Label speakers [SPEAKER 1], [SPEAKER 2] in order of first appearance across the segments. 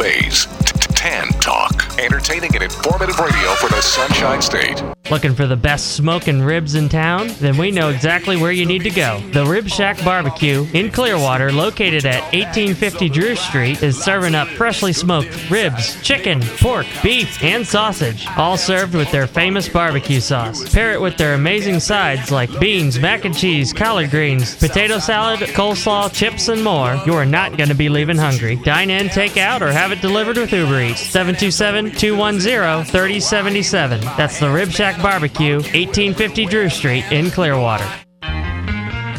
[SPEAKER 1] Bay's Tan Talk. Entertaining and informative radio for the Sunshine State.
[SPEAKER 2] Looking for the best smoking ribs in town? Then we know exactly where you need to go. The Rib Shack Barbecue in Clearwater, located at 1850 Drew Street, is serving up freshly smoked ribs, chicken, pork, beef, and sausage, all served with their famous barbecue sauce. Pair it with their amazing sides like beans, mac and cheese, collard greens, potato salad, coleslaw, chips, and more. You are not going to be leaving hungry. Dine in, take out, or have it delivered with Uber Eats. 727 210 3077. That's the Rib Shack Barbecue, 1850 Drew Street in Clearwater.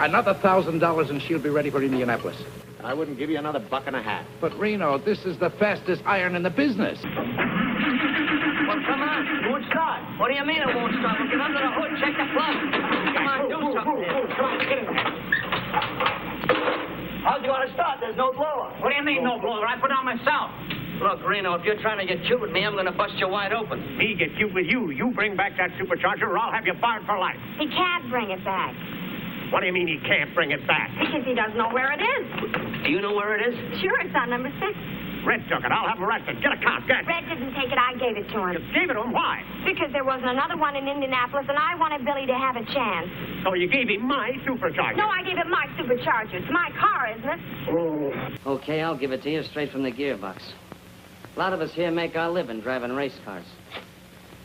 [SPEAKER 3] another thousand dollars and she'll be ready for Indianapolis.
[SPEAKER 4] I wouldn't give you another buck and a half.
[SPEAKER 3] But Reno, this is the fastest iron in the business.
[SPEAKER 5] Well, come on. It won't start. What do you mean it won't start? Well, get under the hood. Check the plug. Come on, do something there. Come on, get in there. How's it going to start? There's no blower. What do you mean, no blower? I put on myself. Look, Reno, if you're trying to get cute with me, I'm going to bust you wide open.
[SPEAKER 4] Me get cute with you. You bring back that supercharger or I'll have you fired for life.
[SPEAKER 6] He can't bring it back
[SPEAKER 4] What do you mean he can't bring it back?
[SPEAKER 6] because he doesn't know where it is.
[SPEAKER 5] Do you know where it is?
[SPEAKER 6] Sure, it's on number six.
[SPEAKER 4] Red took it. I'll have him arrested. Get a cop. Get.
[SPEAKER 6] Red didn't take it. I gave it to him.
[SPEAKER 4] You
[SPEAKER 6] him.
[SPEAKER 4] gave it to him. Why?
[SPEAKER 6] Because there wasn't another one in Indianapolis, and I wanted Billy to have a chance.
[SPEAKER 4] So you gave him my supercharger.
[SPEAKER 6] No, I gave it my supercharger. It's my car, isn't it? Oh.
[SPEAKER 5] Okay, I'll give it to you straight from the gearbox. A lot of us here make our living driving race cars.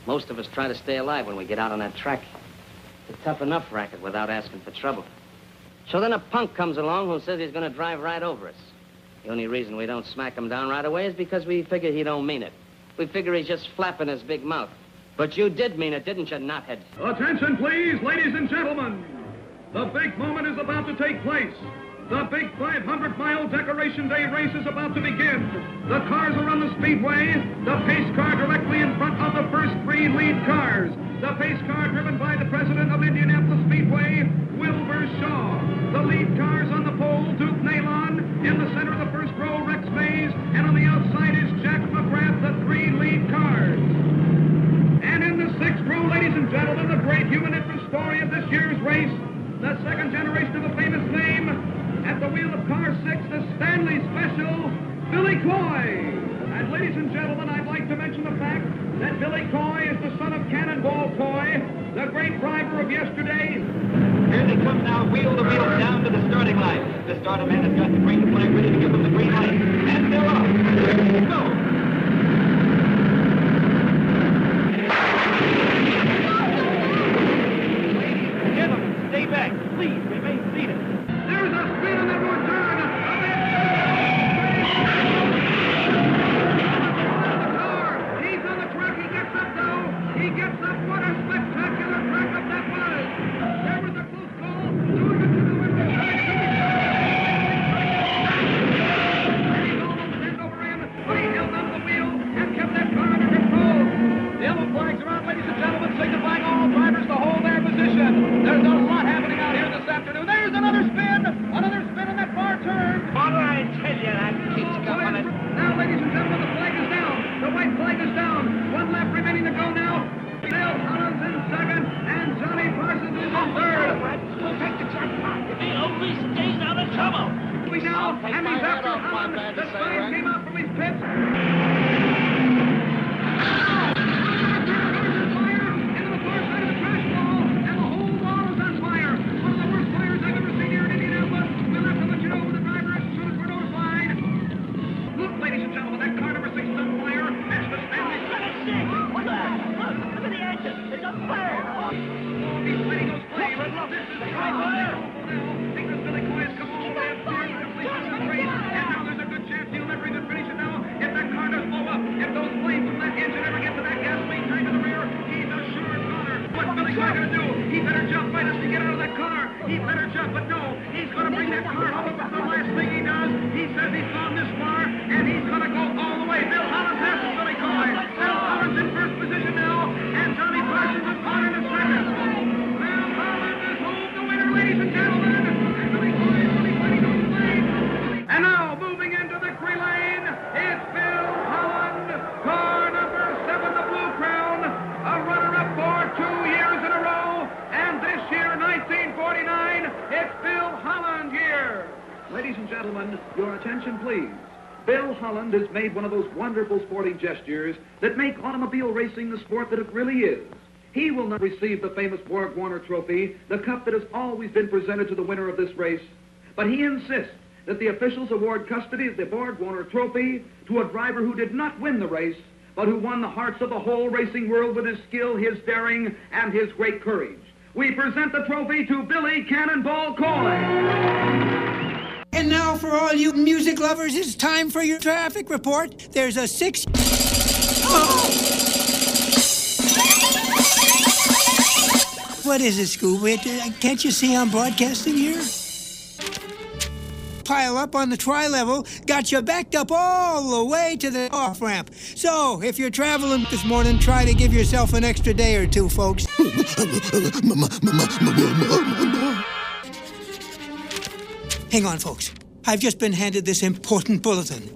[SPEAKER 5] Most of us try to stay alive when we get out on that track. It's a tough enough racket without asking for trouble. So then a punk comes along who says he's going to drive right over us. The only reason we don't smack him down right away is because we figure he don't mean it. We figure he's just flapping his big mouth. But you did mean it, didn't you, knothead?
[SPEAKER 7] Attention, please, ladies and gentlemen. The big moment is about to take place. The big 500 mile Decoration Day race is about to begin. The cars are on the speedway. The pace car directly in front of the first three lead cars. The pace car driven by the president of Indianapolis Speedway, Wilbur Shaw. The lead cars on the pole, Duke Nalon. In the center of the first row, Rex Mays. And on the outside is Jack McGrath, the three lead cars. And in the sixth row, ladies and gentlemen, the great human interest story of this year's race, the second generation of a famous name, at the wheel of car six, the Stanley Special, Billy Coy. And ladies and gentlemen, I'd like to mention the fact that Billy Coy is the son of Cannonball Coy, the great driver of yesterday.
[SPEAKER 8] Here they come now, wheel to wheel down to the starting line. The starter man has got the green flag ready to give them the green light. And they're off. Go! Ladies and gentlemen, stay back. Please remain
[SPEAKER 7] He better jump right as we get out of that car. He better jump, but no. He's going to bring that car home. The last thing he does, he says he's gone this far, and he's going to go all the way. Bill Holland passes Billy Coy. Bill Holland's in first position now, and Johnny Parsons in gentlemen, your attention, please. Bill Holland has made one of those wonderful sporting gestures that make automobile racing the sport that it really is. He will not receive the famous Borg Warner Trophy, the cup that has always been presented to the winner of this race, but he insists that the officials award custody of the Borg Warner Trophy to a driver who did not win the race, but who won the hearts of the whole racing world with his skill, his daring, and his great courage. We present the trophy to Billy Cannonball Coy.
[SPEAKER 9] And now, for all you music lovers, it's time for your traffic report. There's a six. What is it, Scooby? Uh, Can't you see I'm broadcasting here? Pile up on the tri level, got you backed up all the way to the off ramp. So, if you're traveling this morning, try to give yourself an extra day or two, folks. Hang on, folks. I've just been handed this important bulletin.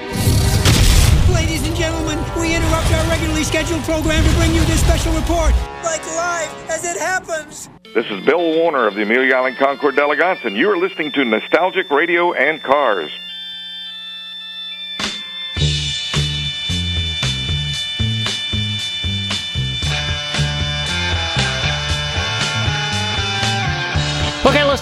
[SPEAKER 9] Ladies and gentlemen, we interrupt our regularly scheduled program to bring you this special report. Like live as it happens.
[SPEAKER 10] This is Bill Warner of the Amelia Island Concours d'Elegance, and you are listening to Nostalgic Radio and Cars.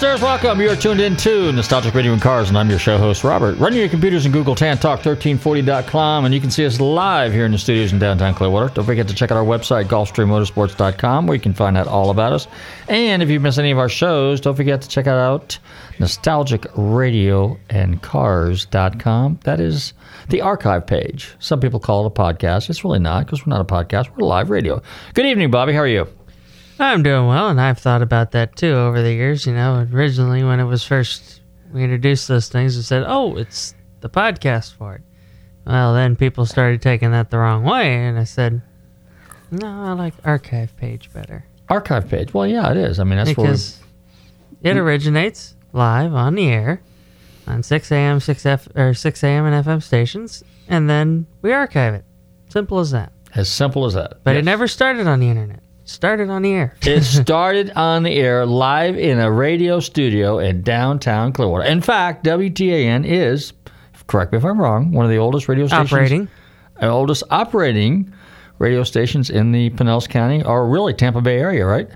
[SPEAKER 11] Welcome. You're tuned in to Nostalgic Radio and Cars, and I'm your show host, Robert. Run your computers and Google TanTalk1340.com, and you can see us live here in the studios in downtown Clearwater. Don't forget to check out our website, GulfstreamMotorsports.com, where you can find out all about us. And if you miss any of our shows, don't forget to check out Nostalgic Radio and Cars.com. That is the archive page. Some people call it a podcast. It's really not, because we're not a podcast, we're live radio. Good evening, Bobby. How are you?
[SPEAKER 2] I'm doing well, and I've thought about that too over the years. You know, originally when it was first we introduced those things, we said, "Oh, it's the podcast for it." Well, then people started taking that the wrong way, and I said, "No, I like archive page better
[SPEAKER 11] Archive page. Well, yeah, it is. I mean, that's
[SPEAKER 2] because it mm. originates live on the air on 6 a.m., 6 F or 6 a.m. and FM stations, and then we archive it. Simple as that.
[SPEAKER 11] as simple as that.
[SPEAKER 2] But
[SPEAKER 11] Yes.
[SPEAKER 2] it never started on the internet. Started on the air.
[SPEAKER 11] it started on the air live in a radio studio in downtown Clearwater. In fact, WTAN is, correct me if I'm wrong, one of the oldest radio stations.
[SPEAKER 2] Operating.
[SPEAKER 11] uh, oldest operating radio stations in the Pinellas County, or really Tampa Bay area, right?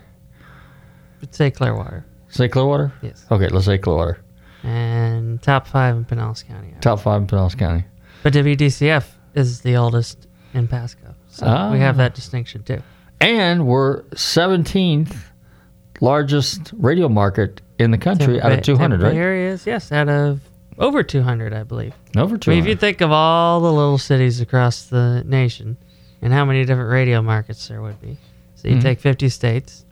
[SPEAKER 2] Let's say Clearwater.
[SPEAKER 11] Say Clearwater?
[SPEAKER 2] Yes.
[SPEAKER 11] Okay, let's say Clearwater.
[SPEAKER 2] And top five in Pinellas County.
[SPEAKER 11] Top five in Pinellas County.
[SPEAKER 2] But WDCF is the oldest in Pasco. So
[SPEAKER 11] Ah.
[SPEAKER 2] we have that distinction too.
[SPEAKER 11] And we're 17th largest radio market in the country
[SPEAKER 2] Tampa
[SPEAKER 11] out of 200,
[SPEAKER 2] Tampa
[SPEAKER 11] right?
[SPEAKER 2] is, yes, out of over 200, I believe.
[SPEAKER 11] Over
[SPEAKER 2] I mean,
[SPEAKER 11] 200.
[SPEAKER 2] if you think of all the little cities across the nation and how many different radio markets there would be. So you
[SPEAKER 11] Mhm.
[SPEAKER 2] take 50 states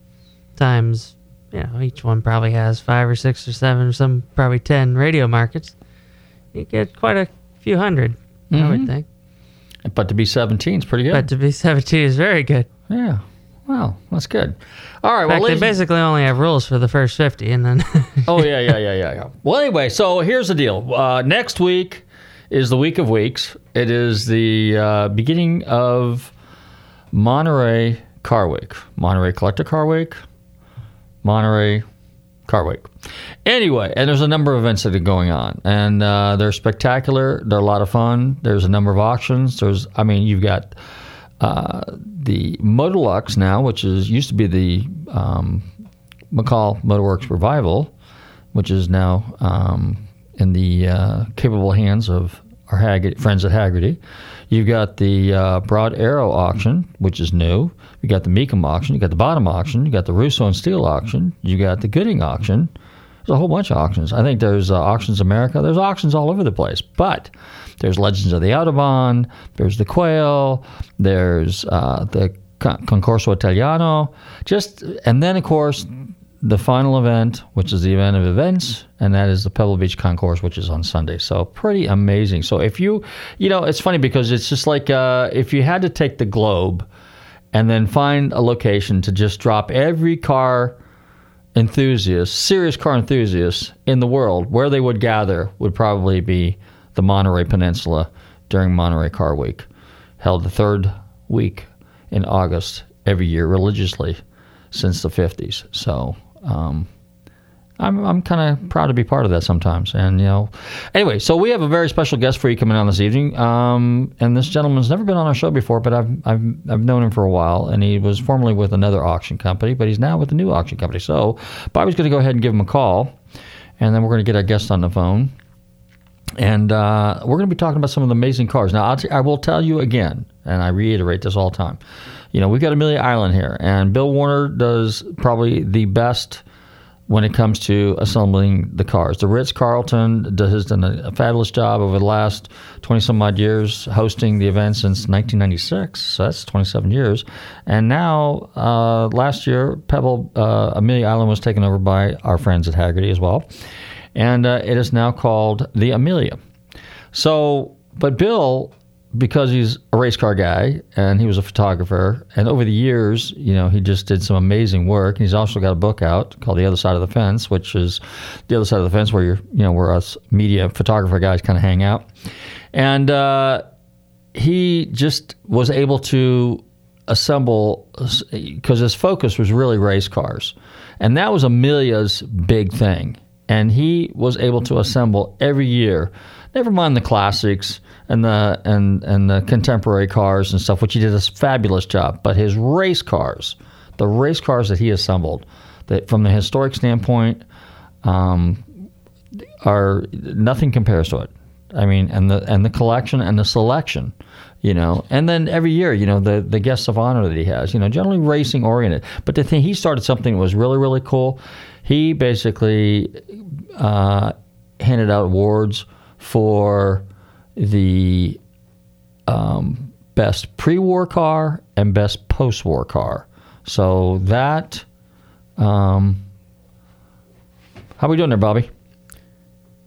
[SPEAKER 2] times, you know, each one probably has five or six or seven, some probably 10 radio markets. You get quite a few hundred, I would
[SPEAKER 11] Mhm.
[SPEAKER 2] think.
[SPEAKER 11] But to be 17 is pretty good.
[SPEAKER 2] But to be 17 is very good.
[SPEAKER 11] Yeah. Well, that's good. All right.
[SPEAKER 2] In
[SPEAKER 11] well,
[SPEAKER 2] fact, they basically only have rules for the first 50, and then.
[SPEAKER 11] oh yeah, yeah, yeah, yeah, yeah. Well, anyway, so here's the deal. Uh, next week is the week of weeks. It is the uh, beginning of Monterey Car Week, Monterey Collector Car Week, Monterey Car Week. Anyway, and there's a number of events that are going on, and uh, they're spectacular. They're a lot of fun. There's a number of auctions. There's, I mean, you've got uh, the Motorlux now, which is used to be the um, McCall Motorworks Revival, which is now um, in the uh, capable hands of our Hagerty, friends at Hagerty. You've got the uh, Broad Arrow auction, which is new. You got the Mecum auction. You got the Bonhams auction. You got the Russo and Steel auction. You got the Gooding auction. There's a whole bunch of auctions. I think there's uh, auctions America. There's auctions all over the place. But there's Legends of the Autobahn. There's the Quail. There's uh, the Con- Concorso Italiano. Just and then of course the final event, which is the event of events, and that is the Pebble Beach Concourse, which is on Sunday. So pretty amazing. So if you, you know, it's funny because it's just like uh, if you had to take the globe and then find a location to just drop every car enthusiast, serious car enthusiast in the world, where they would gather would probably be the Monterey Peninsula during Monterey Car Week, held the third week in August every year religiously since the 50s. So um, I'm, I'm kind of proud to be part of that sometimes. And, you know, anyway, so we have a very special guest for you coming on this evening. Um, and this gentleman's never been on our show before, but I've, I've, I've known him for a while. And he was formerly with another auction company, but he's now with a new auction company. So Bobby's going to go ahead and give him a call. And then we're going to get our guest on the phone. And uh, we're going to be talking about some of the amazing cars. Now, I'll t- I will tell you again, and I reiterate this all the time. You know, we've got Amelia Island here, and Bill Warner does probably the best when it comes to assembling the cars. The Ritz Carlton has done a, fabulous job over the last 20 some odd years hosting the event since 1996. So that's 27 years. And now, uh, last year, Pebble, uh, Amelia Island was taken over by our friends at Hagerty as well and uh, it is now called the Amelia. So, but Bill, because he's a race car guy and he was a photographer, and over the years, you know, he just did some amazing work. He's also got a book out called The Other Side of the Fence, which is the other side of the fence where you're, you know, where us media photographer guys kind of hang out. And uh, he just was able to assemble because his focus was really race cars. And that was Amelia's big thing and he was able to assemble every year. Never mind the classics and the and and the contemporary cars and stuff, which he did a fabulous job. But his race cars, the race cars that he assembled, that from the historic standpoint, um, are nothing compares to it. I mean, and the and the collection and the selection, you know, and then every year, you know, the the guests of honor that he has, you know, generally racing oriented. But the thing he started something that was really really cool he basically uh, handed out awards for the um, best pre-war car and best post-war car. So that, um, how we doing there, Bobby?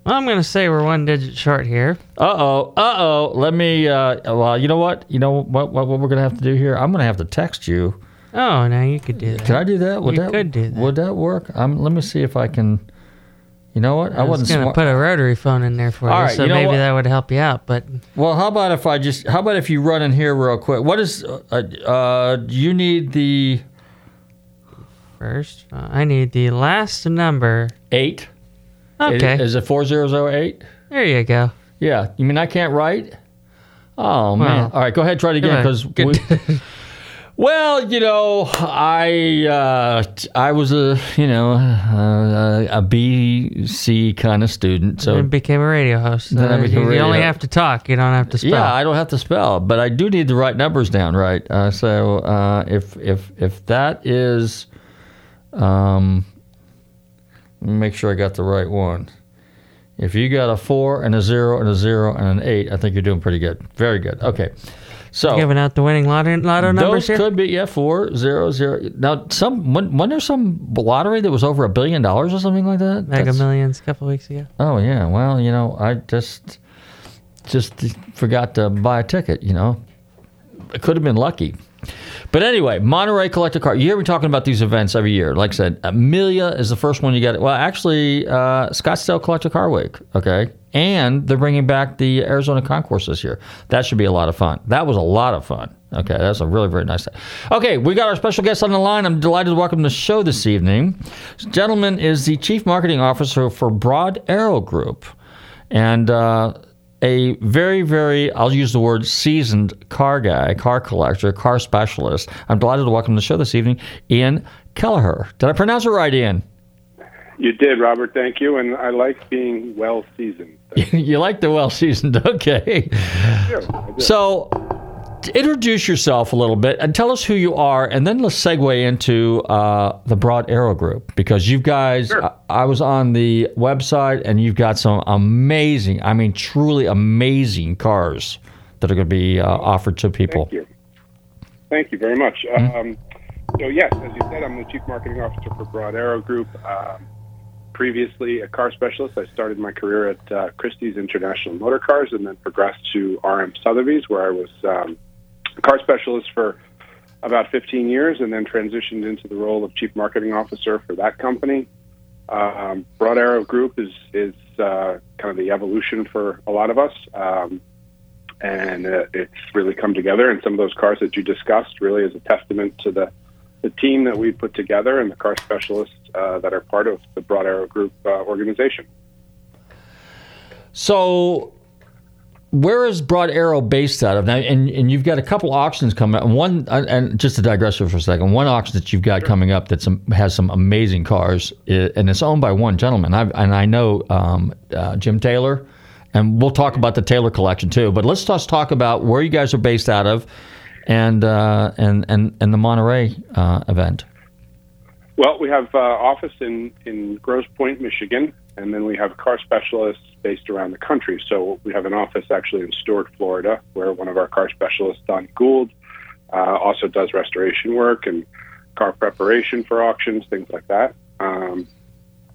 [SPEAKER 2] I'm going to say we're one digit short here.
[SPEAKER 11] Uh oh, uh oh. Let me. Uh, well, you know what? You know what? What, what we're going to have to do here? I'm going to have to text you
[SPEAKER 2] Oh, now you could do that.
[SPEAKER 11] Can I do that? Would
[SPEAKER 2] you
[SPEAKER 11] that,
[SPEAKER 2] could do that.
[SPEAKER 11] Would that work? Um, let me see if I can. You know what?
[SPEAKER 2] I, I wasn't
[SPEAKER 11] going
[SPEAKER 2] to put a rotary phone in there for
[SPEAKER 11] All
[SPEAKER 2] you,
[SPEAKER 11] right,
[SPEAKER 2] so
[SPEAKER 11] you know
[SPEAKER 2] maybe
[SPEAKER 11] what?
[SPEAKER 2] that would help you out. But
[SPEAKER 11] well, how about if I just? How about if you run in here real quick? What is? Uh, uh you need the
[SPEAKER 2] first. Uh, I need the last number.
[SPEAKER 11] Eight.
[SPEAKER 2] Okay.
[SPEAKER 11] Is, is it four zero zero eight?
[SPEAKER 2] There you go.
[SPEAKER 11] Yeah. You mean I can't write? Oh man! All right, go ahead. Try it again because we. Well, you know, I uh, I was a you know a, a B C kind of student, so
[SPEAKER 2] and became a radio host.
[SPEAKER 11] Then I
[SPEAKER 2] Uh,
[SPEAKER 11] became
[SPEAKER 2] you,
[SPEAKER 11] radio-
[SPEAKER 2] only have to talk. You don't have to spell.
[SPEAKER 11] yeah, I don't have to spell, but I do need to write numbers down right. Uh, so uh, if if if that is, um, make sure I got the right one. If you got a four and a zero and a zero and an eight, I think you're doing pretty good. Very good. Okay. So
[SPEAKER 2] giving out the winning lotto, lotto numbers
[SPEAKER 11] those
[SPEAKER 2] here.
[SPEAKER 11] could be yeah four zero zero. Now some when, when there's some lottery that was over a billion dollars or something like that.
[SPEAKER 2] Mega
[SPEAKER 11] That's-
[SPEAKER 2] Millions a couple weeks ago.
[SPEAKER 11] Oh yeah. Well, you know, I just just forgot to buy a ticket. You know, I could have been lucky. But anyway, Monterey Collector Car. You hear me talking about these events every year. Like I said, Amelia is the first one you get. Well, actually, uh, Scottsdale Collector Car Week. Okay, and they're bringing back the Arizona Concourse this year. That should be a lot of fun. That was a lot of fun. Okay, that's a really very nice thing. Okay, we got our special guest on the line. I'm delighted to welcome to the show this evening. This gentleman is the chief marketing officer for Broad Arrow Group, and. Uh, a very, very, I'll use the word seasoned car guy, car collector, car specialist. I'm delighted to welcome to the show this evening, Ian Kelleher. Did I pronounce it right, Ian?
[SPEAKER 12] You did, Robert. Thank you. And I like being well seasoned.
[SPEAKER 11] you like the well seasoned, okay. So, to introduce yourself a little bit and tell us who you are, and then let's segue into uh, the Broad Arrow Group because you guys, I, I was on the website and you've got some amazing, I mean, truly amazing cars that are going to be uh, offered to people.
[SPEAKER 12] Thank you. Thank you very much.
[SPEAKER 11] Mm-hmm.
[SPEAKER 12] Um, So yes, as you said, I'm the chief marketing officer for Broad Arrow Group. Um, previously a car specialist, I started my career at uh, Christie's International Motor Cars, and then progressed to RM Sotheby's, where I was um, car specialist for about 15 years, and then transitioned into the role of chief marketing officer for that company. Um, Broad Arrow Group is is uh, kind of the evolution for a lot of us. Um, and uh, it's really come together. And some of those cars that you discussed really is a testament to the the team that we put together and the car specialists uh, that are part of the Broad Arrow Group uh, organization.
[SPEAKER 11] So, where is Broad Arrow based out of now? And, and you've got a couple auctions coming up. One, and just to digress for a second, one auction that you've got coming up that has some amazing cars, and it's owned by one gentleman. I've, and I know um, uh, Jim Taylor, and we'll talk about the Taylor collection too. But let's just talk about where you guys are based out of and uh, and and and the Monterey uh, event?
[SPEAKER 12] Well, we have uh, office in in Grosse Pointe, Michigan, and then we have car specialists based around the country. So we have an office actually in Stuart, Florida, where one of our car specialists, Don Gould, uh, also does restoration work and car preparation for auctions, things like that. Um,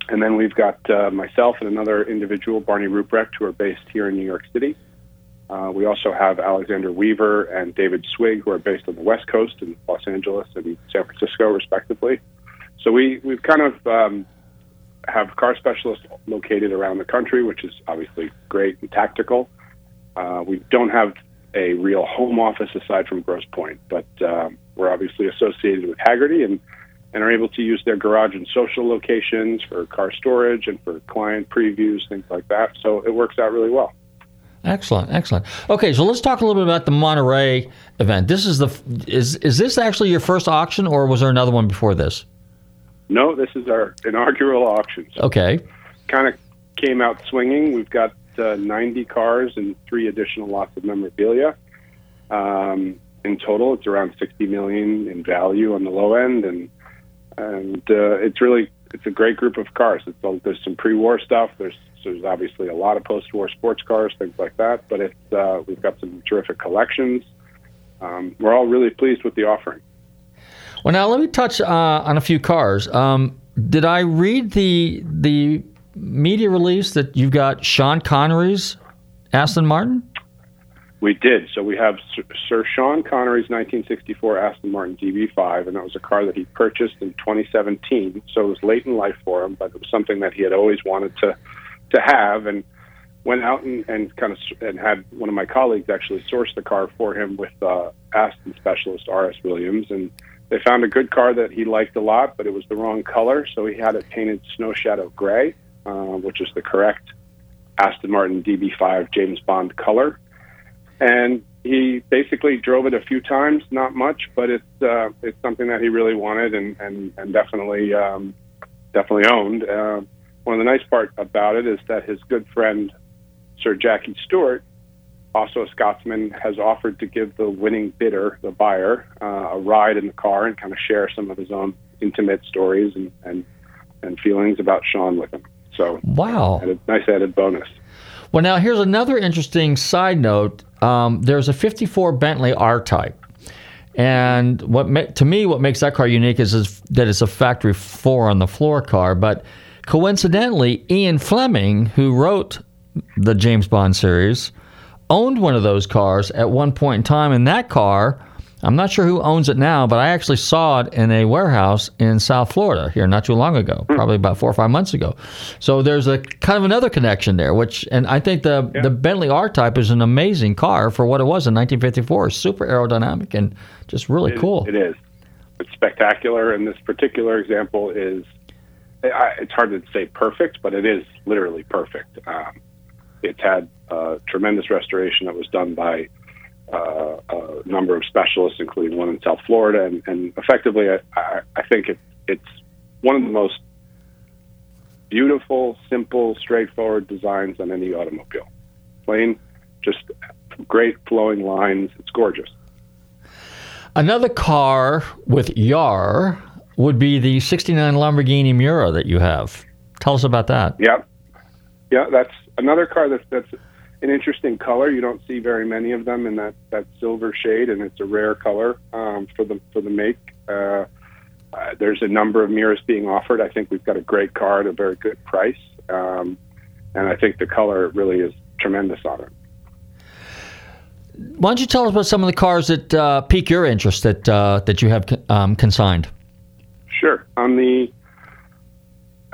[SPEAKER 12] and then we've got uh, myself and another individual, Barney Ruprecht, who are based here in New York City. Uh, we also have Alexander Weaver and David Swig, who are based on the West Coast in Los Angeles and San Francisco, respectively. So we we've kind of um, have car specialists located around the country, which is obviously great and tactical. Uh, we don't have a real home office aside from Grosse Pointe, but um, we're obviously associated with Hagerty and and are able to use their garage and social locations for car storage and for client previews, things like that. So it works out really well.
[SPEAKER 11] Excellent, excellent. Okay, so let's talk a little bit about the Monterey event. This is the is is this actually your first auction, or was there another one before this?
[SPEAKER 12] No, this is our inaugural auction.
[SPEAKER 11] So okay,
[SPEAKER 12] kind of came out swinging. We've got uh, 90 cars and three additional lots of memorabilia. Um, in total, it's around 60 million in value on the low end, and and uh, it's really it's a great group of cars. It's, there's some pre-war stuff. There's there's obviously a lot of post-war sports cars, things like that. But it's uh, we've got some terrific collections. Um, we're all really pleased with the offering.
[SPEAKER 11] Well, now let me touch uh, on a few cars. Um, did I read the the media release that you've got Sean Connery's Aston Martin?
[SPEAKER 12] We did. So we have Sir Sean Connery's 1964 Aston Martin DB5, and that was a car that he purchased in 2017. So it was late in life for him, but it was something that he had always wanted to to have, and went out and, and kind of and had one of my colleagues actually source the car for him with uh, Aston specialist R.S. Williams, and they found a good car that he liked a lot, but it was the wrong color, so he had it painted Snow Shadow Gray, uh, which is the correct Aston Martin DB5 James Bond color, and he basically drove it a few times, not much, but it's uh, it's something that he really wanted and and, and definitely um, definitely owned. Uh, one of the nice part about it is that his good friend Sir Jackie Stewart, also a Scotsman, has offered to give the winning bidder, the buyer, uh, a ride in the car and kind of share some of his own intimate stories and and, and feelings about Sean with him. So
[SPEAKER 11] wow,
[SPEAKER 12] a nice added bonus.
[SPEAKER 11] Well, now here's another interesting side note. Um, there's a 54 Bentley R Type. And what ma- to me, what makes that car unique is, is that it's a factory four on the floor car. But Coincidentally, Ian Fleming, who wrote the James Bond series, owned one of those cars at one point in time. And that car, I'm not sure who owns it now, but I actually saw it in a warehouse in South Florida here not too long ago, hmm. probably about four or five months ago. So there's a kind of another connection there, which, and I think the, yeah. the Bentley R Type is an amazing car for what it was in 1954. Super aerodynamic and just really
[SPEAKER 12] it,
[SPEAKER 11] cool.
[SPEAKER 12] It is. It's spectacular. And this particular example is it's hard to say perfect, but it is literally perfect. Um, it's had a tremendous restoration that was done by uh, a number of specialists, including one in South Florida, and, and effectively, I, I think it, it's one of the most beautiful, simple, straightforward designs on any automobile. Plain, just great flowing lines. It's gorgeous.
[SPEAKER 11] Another car with Yar would be the 69 Lamborghini Miura that you have. Tell us about that.
[SPEAKER 12] Yeah. Yeah, that's another car that's that's an interesting color. You don't see very many of them in that, that silver shade, and it's a rare color um, for the for the make. Uh, uh, there's a number of Miuras being offered. I think we've got a great car at a very good price, um, and I think the color really is tremendous on it.
[SPEAKER 11] Why don't you tell us about some of the cars that uh, pique your interest that uh, that you have um, consigned?
[SPEAKER 12] Sure. On the,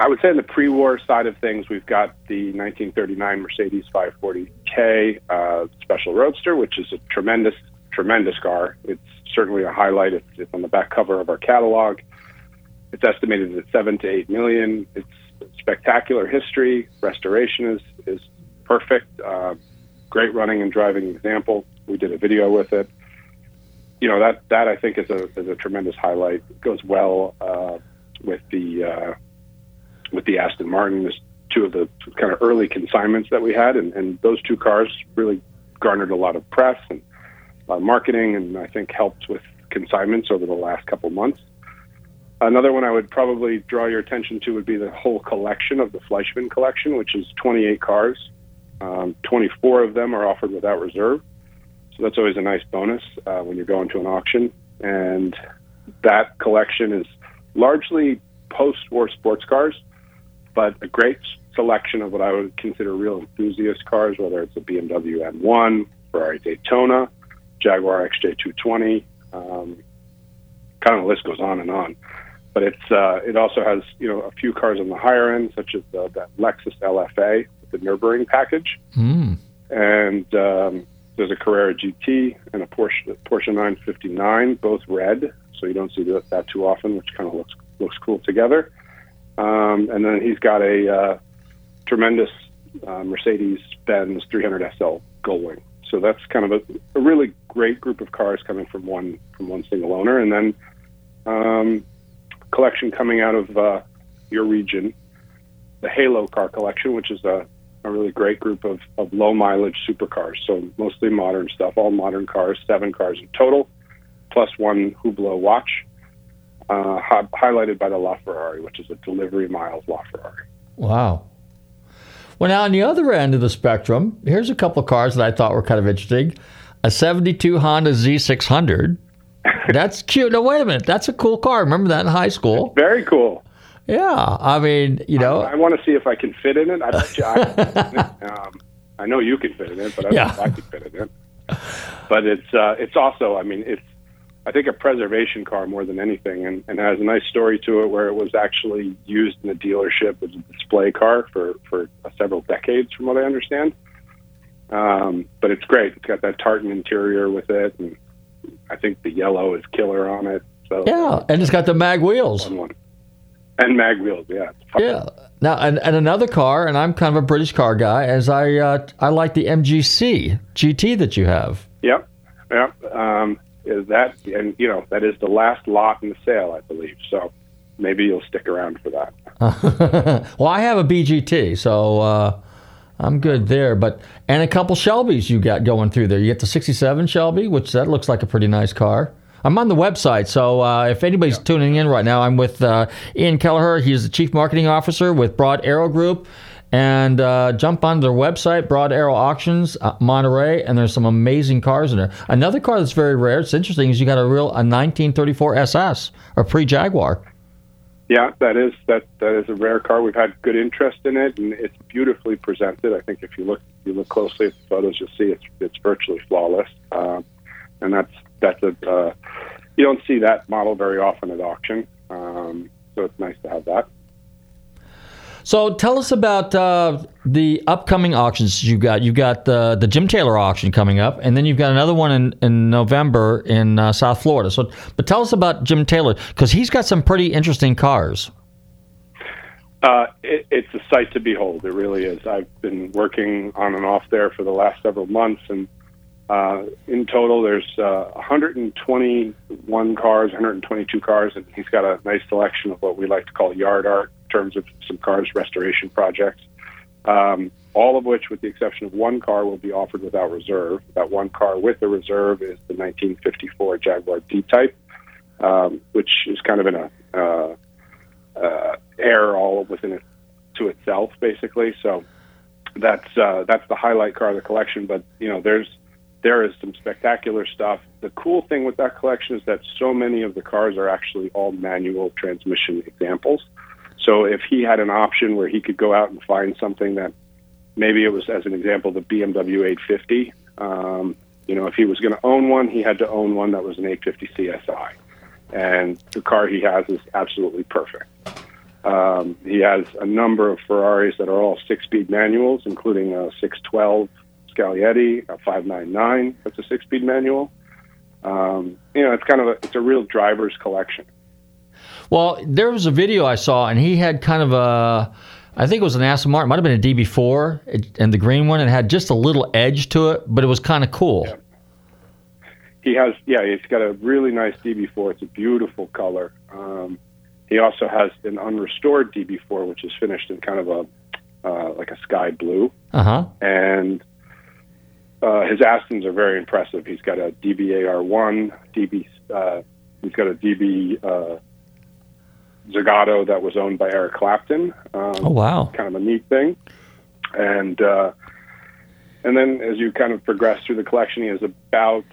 [SPEAKER 12] I would say on the pre-war side of things, we've got the 1939 Mercedes 540K uh, Special Roadster, which is a tremendous, tremendous car. It's certainly a highlight. It's, it's on the back cover of our catalog. It's estimated at seven to eight million. It's spectacular history. Restoration is is perfect. Uh, great running and driving example. We did a video with it. You know that that I think is a is a tremendous highlight. It goes well uh, with the uh, with the Aston Martin. There's two of the kind of early consignments that we had, and, and those two cars really garnered a lot of press and marketing, and I think helped with consignments over the last couple months. Another one I would probably draw your attention to would be the whole collection of the Fleischman collection, which is 28 cars. Um, 24 of them are offered without reserve. So that's always a nice bonus uh, when you're going to an auction. And that collection is largely post war sports cars, but a great selection of what I would consider real enthusiast cars, whether it's a BMW M1, Ferrari Daytona, Jaguar XJ220. Um, kind of the list goes on and on. But it's uh, it also has you know a few cars on the higher end, such as the, that Lexus LFA with the Nurburgring package,
[SPEAKER 11] Mm.
[SPEAKER 12] and um, there's a Carrera GT and a Porsche Porsche 959, both red, so you don't see that, that too often, which kind of looks looks cool together. Um, and then he's got a uh, tremendous uh, Mercedes-Benz 300 SL Gullwing. So that's kind of a, a really great group of cars coming from one from one single owner, and then um, collection coming out of uh, your region, the Halo car collection, which is a, a really great group of, of low mileage supercars. So mostly modern stuff, all modern cars, seven cars in total, plus one Hublot watch, uh, hi- highlighted by the LaFerrari, which is a delivery miles LaFerrari.
[SPEAKER 11] Wow. Well, now on the other end of the spectrum, here's a couple of cars that I thought were kind of interesting. A 72 Honda Z600. That's cute. No, wait a minute. That's a cool car. Remember that in high school?
[SPEAKER 12] Very cool.
[SPEAKER 11] Yeah. I mean, you know.
[SPEAKER 12] I, want to see if I can fit in it. I bet you I, can fit in it. Um, I know you can fit in it, but I don't
[SPEAKER 11] Yeah.
[SPEAKER 12] know if I can fit in it. But it's uh, it's also, I mean, it's I think a preservation car more than anything, and, and has a nice story to it where it was actually used in a dealership as a display car for for several decades, from what I understand. Um, but it's great. It's got that tartan interior with it, and I think the yellow is killer on it. So
[SPEAKER 11] Yeah. And it's got the mag wheels.
[SPEAKER 12] one. And mag wheels, yeah.
[SPEAKER 11] Yeah. Now, and, and another car, and I'm kind of a British car guy, as I uh, I like the MGC GT that you have.
[SPEAKER 12] Yep, yep. Um, is that and you know that is the last lot in the sale, I believe. So maybe you'll stick around for that.
[SPEAKER 11] well, I have a BGT, so uh, I'm good there. But and a couple Shelbys you got going through there. You get the '67 Shelby, which that looks like a pretty nice car. I'm on the website, so uh, if anybody's tuning in right now, I'm with uh, Ian Kelleher. He's the Chief Marketing Officer with Broad Arrow Group. And uh, jump on their website, Broad Arrow Auctions, uh, Monterey, and there's some amazing cars in there. Another car that's very rare, it's interesting, is you got a real a 1934 SS, a pre Jaguar.
[SPEAKER 12] Yeah, that is that that is a rare car. We've had good interest in it, and it's beautifully presented. I think if you look if you look closely at the photos, you'll see it's it's virtually flawless. Um, and that's that's a uh, you don't see that model very often at auction. Um, so it's nice to have that.
[SPEAKER 11] So tell us about uh, the upcoming auctions you got. You've got the the Jim Taylor auction coming up, and then you've got another one in, in November in uh, South Florida. So, but tell us about Jim Taylor because he's got some pretty interesting cars.
[SPEAKER 12] Uh, it, it's a sight to behold. It really is. I've been working on and off there for the last several months, and uh, in total, there's uh, 121 cars, 122 cars, and he's got a nice selection of what we like to call yard art in terms of some cars restoration projects. Um, all of which, with the exception of one car, will be offered without reserve. That one car with the reserve is the 1954 Jaguar D-Type, um, which is kind of in a uh, uh, air all within it to itself, basically. So that's uh, that's the highlight car of the collection. But you know, there's there is some spectacular stuff. The cool thing with that collection is that so many of the cars are actually all manual transmission examples. So if he had an option where he could go out and find something that maybe it was, as an example, the BMW 850. Um, you know, if he was going to own one, he had to own one that was an 850 CSI. And the car he has is absolutely perfect. Um, he has a number of Ferraris that are all six-speed manuals, including a 612 Scaglietti, a 599 that's a six-speed manual. Um, you know, it's kind of a, it's a real driver's collection.
[SPEAKER 11] Well, there was a video I saw, and he had kind of a, I think it was an Aston Martin, might have been a DB4, it- and the green one, and it had just a little edge to it, but it was kind of cool.
[SPEAKER 12] He has, yeah, he's got a really nice DB4. It's a beautiful color. Um, he also has an unrestored DB4, which is finished in kind of a uh, like a sky blue,
[SPEAKER 11] Uh huh.
[SPEAKER 12] and uh, his Astons are very impressive. He's got a DBAR1, DB. Uh, he's got a DB uh, Zagato that was owned by Eric Clapton. Um,
[SPEAKER 11] Oh wow.
[SPEAKER 12] kind of a neat thing. And uh, and then as you kind of progress through the collection, he has about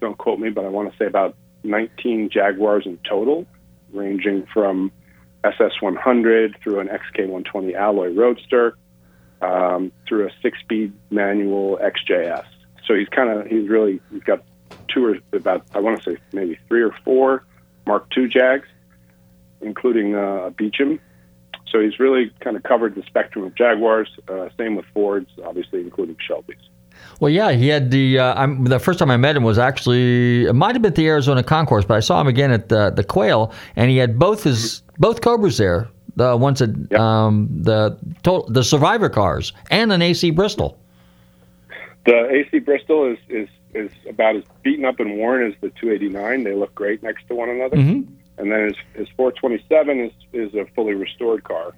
[SPEAKER 12] don't quote me, but I want to say about 19 Jaguars in total, ranging from SS100 through an XK120 Alloy Roadster um, through a six-speed manual XJS. So he's kind of he's really he's got two or about I want to say maybe three or four Mark II Jags, including uh, Beacham. So he's really kind of covered the spectrum of Jaguars. Uh, same with Fords, obviously including Shelby's.
[SPEAKER 11] Well, yeah, he had the. Uh, the first time I met him was actually it might have been at the Arizona Concourse, but I saw him again at the the Quail, and he had both his both Cobras there. The ones that um, the total, the Survivor cars and an AC Bristol.
[SPEAKER 12] The AC Bristol is, is, is about as beaten up and worn as the 289. They look great next to one another.
[SPEAKER 11] Mhm.
[SPEAKER 12] And then his, his 427 is, is a fully restored car.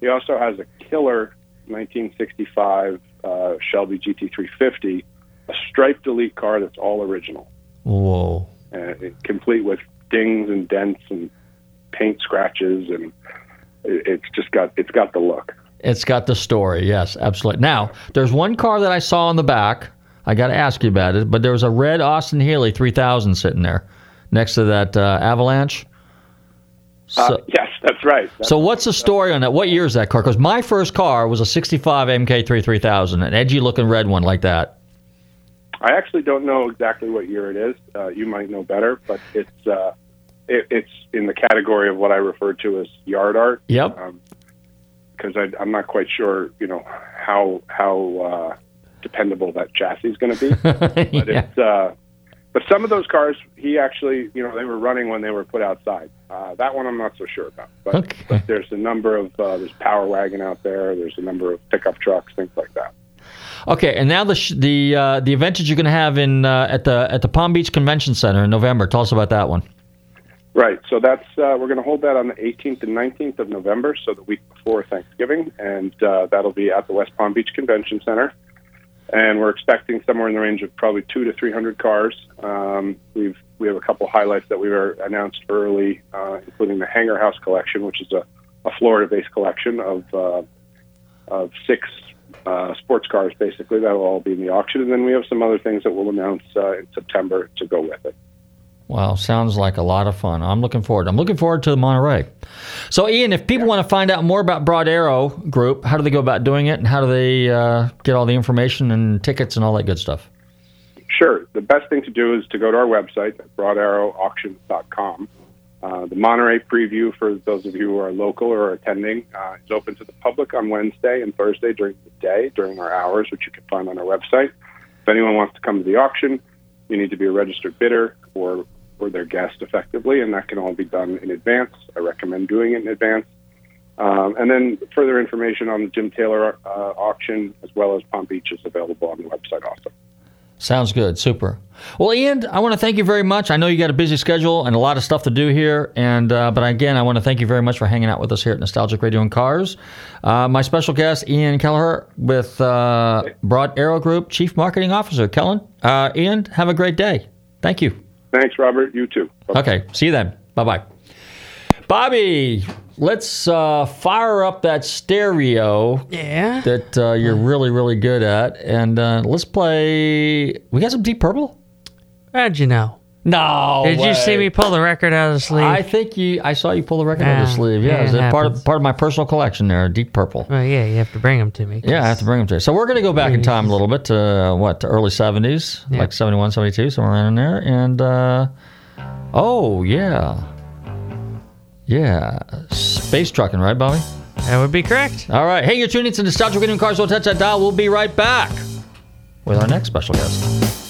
[SPEAKER 12] He also has a killer 1965 uh, Shelby GT350, a striped elite car that's all original,
[SPEAKER 11] Whoa.
[SPEAKER 12] uh, complete with dings and dents and paint scratches, and it's just got it's got the look.
[SPEAKER 11] It's got the story, yes, absolutely. Now, there's one car that I saw in the back. I got to ask you about it, but there was a red Austin Healey 3000 sitting there next to that uh, Avalanche. So,
[SPEAKER 12] uh, yes, that's right. That's
[SPEAKER 11] so what's the story on that? What year is that car? Because my first car was a 65 MK3 3000, an edgy looking red one like that.
[SPEAKER 12] I actually don't know exactly what year it is. Uh, you might know better, but it's uh, it, it's in the category of what I refer to as yard art.
[SPEAKER 11] Yep.
[SPEAKER 12] Because I I'm not quite sure, you know, how how uh, dependable that chassis is going to be. but it's uh, but some of those cars, he actually, you know, they were running when they were put outside. Uh, that one I'm not so sure about. But, but there's a number of uh, there's Power Wagon out there. There's a number of pickup trucks, things like that.
[SPEAKER 11] Okay, and now the sh- the uh, the event that you're going to have in uh, at the at the Palm Beach Convention Center in November. Tell us about that one.
[SPEAKER 12] Right. So that's uh, we're going to hold that on the 18th and 19th of November, so the week before Thanksgiving, and uh, that'll be at the West Palm Beach Convention Center. And we're expecting somewhere in the range of probably two to 300 cars. Um, we've we have a couple highlights that we were announced early, uh, including the Hangar House collection, which is a, a Florida-based collection of uh, of six uh, sports cars, basically. That'll all be in the auction, and then we have some other things that we'll announce uh, in September to go with it.
[SPEAKER 11] Wow, sounds like a lot of fun. I'm looking forward. I'm looking forward to the Monterey. So, Ian, if people want to find out more about Broad Arrow Group, how do they go about doing it, and how do they uh, get all the information and tickets and all that good stuff?
[SPEAKER 12] Sure. The best thing to do is to go to our website broadarrowauctions.com. Uh, the Monterey preview for those of you who are local or attending uh, is open to the public on Wednesday and Thursday during the day, during our hours, which you can find on our website. If anyone wants to come to the auction, you need to be a registered bidder or, or their guest effectively, and that can all be done in advance. I recommend doing it in advance. Um, and then further information on the Jim Taylor uh, auction as well as Palm Beach is available on the website also.
[SPEAKER 11] Sounds good. Super. Well, Ian, I want to thank you very much. I know you got a busy schedule and a lot of stuff to do here, and uh, but again, I want to thank you very much for hanging out with us here at Nostalgic Radio and Cars. Uh, my special guest, Ian Kelleher, with uh, Broad Arrow Group Chief Marketing Officer. Kellen, uh, Ian, have a great day. Thank you.
[SPEAKER 12] Thanks, Robert. You too.
[SPEAKER 11] Okay. See you then. Bye bye. Bobby, let's uh, fire up that stereo.
[SPEAKER 2] Yeah.
[SPEAKER 11] That uh, you're really, really good at, and uh, let's play. We got some Deep Purple.
[SPEAKER 2] How'd you know?
[SPEAKER 11] No.
[SPEAKER 2] Did you see me pull the record out of the sleeve?
[SPEAKER 11] I think you. I saw you pull the record out of the sleeve. Yeah,
[SPEAKER 2] yeah, it
[SPEAKER 11] part of part of my personal collection there? Deep Purple.
[SPEAKER 2] well, yeah, you have to bring them to me.
[SPEAKER 11] Yeah, I have to bring them to you. So we're going to go back in time a little bit to uh, what, to early 70s,
[SPEAKER 2] Yeah.
[SPEAKER 11] like 71, 72, somewhere around in there. And, uh, oh, yeah. Yeah. Space trucking, right, Bobby?
[SPEAKER 2] That would be correct.
[SPEAKER 11] All right. Hey, you're tuning to Nostalgic Radio Cars. Don't touch that dial. We'll be right back with our next special guest.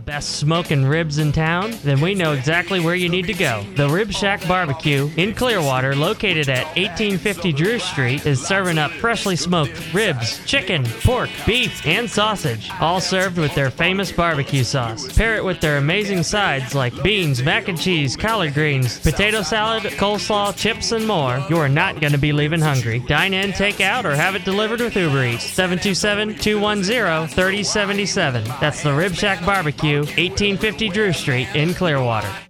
[SPEAKER 13] The
[SPEAKER 2] best smoking ribs in town? Then we know exactly where you need to go. The Rib Shack Barbecue in Clearwater, located at 1850 Drew Street, is serving up freshly smoked ribs, chicken, pork, beef, and sausage, all served with their famous barbecue sauce. Pair it with their amazing sides like beans, mac and cheese, collard greens, potato salad, coleslaw, chips, and more. You are not going to be leaving hungry. Dine in, take out, or have it delivered with Uber Eats. 727 210 3077. That's the Rib Shack Barbecue, 1850 Drew Street in Clearwater.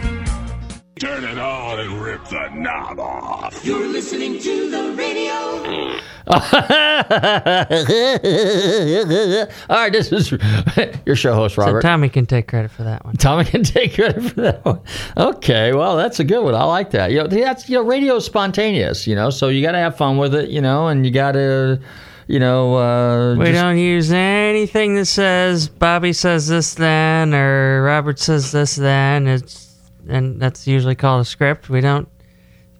[SPEAKER 1] Turn it on and rip the knob off.
[SPEAKER 13] You're listening to the radio.
[SPEAKER 11] All right, this is your show host, Robert.
[SPEAKER 2] So Tommy can take credit for that one.
[SPEAKER 11] Tommy can take credit for that one. Okay, well, that's a good one. I like that. You know, that's you know, radio is spontaneous. You know, so you got to have fun with it. You know, and you got to, you know, uh,
[SPEAKER 2] We
[SPEAKER 11] just-
[SPEAKER 2] don't use anything that says Bobby says this then or Robert says this then. It's and that's usually called a script. We don't.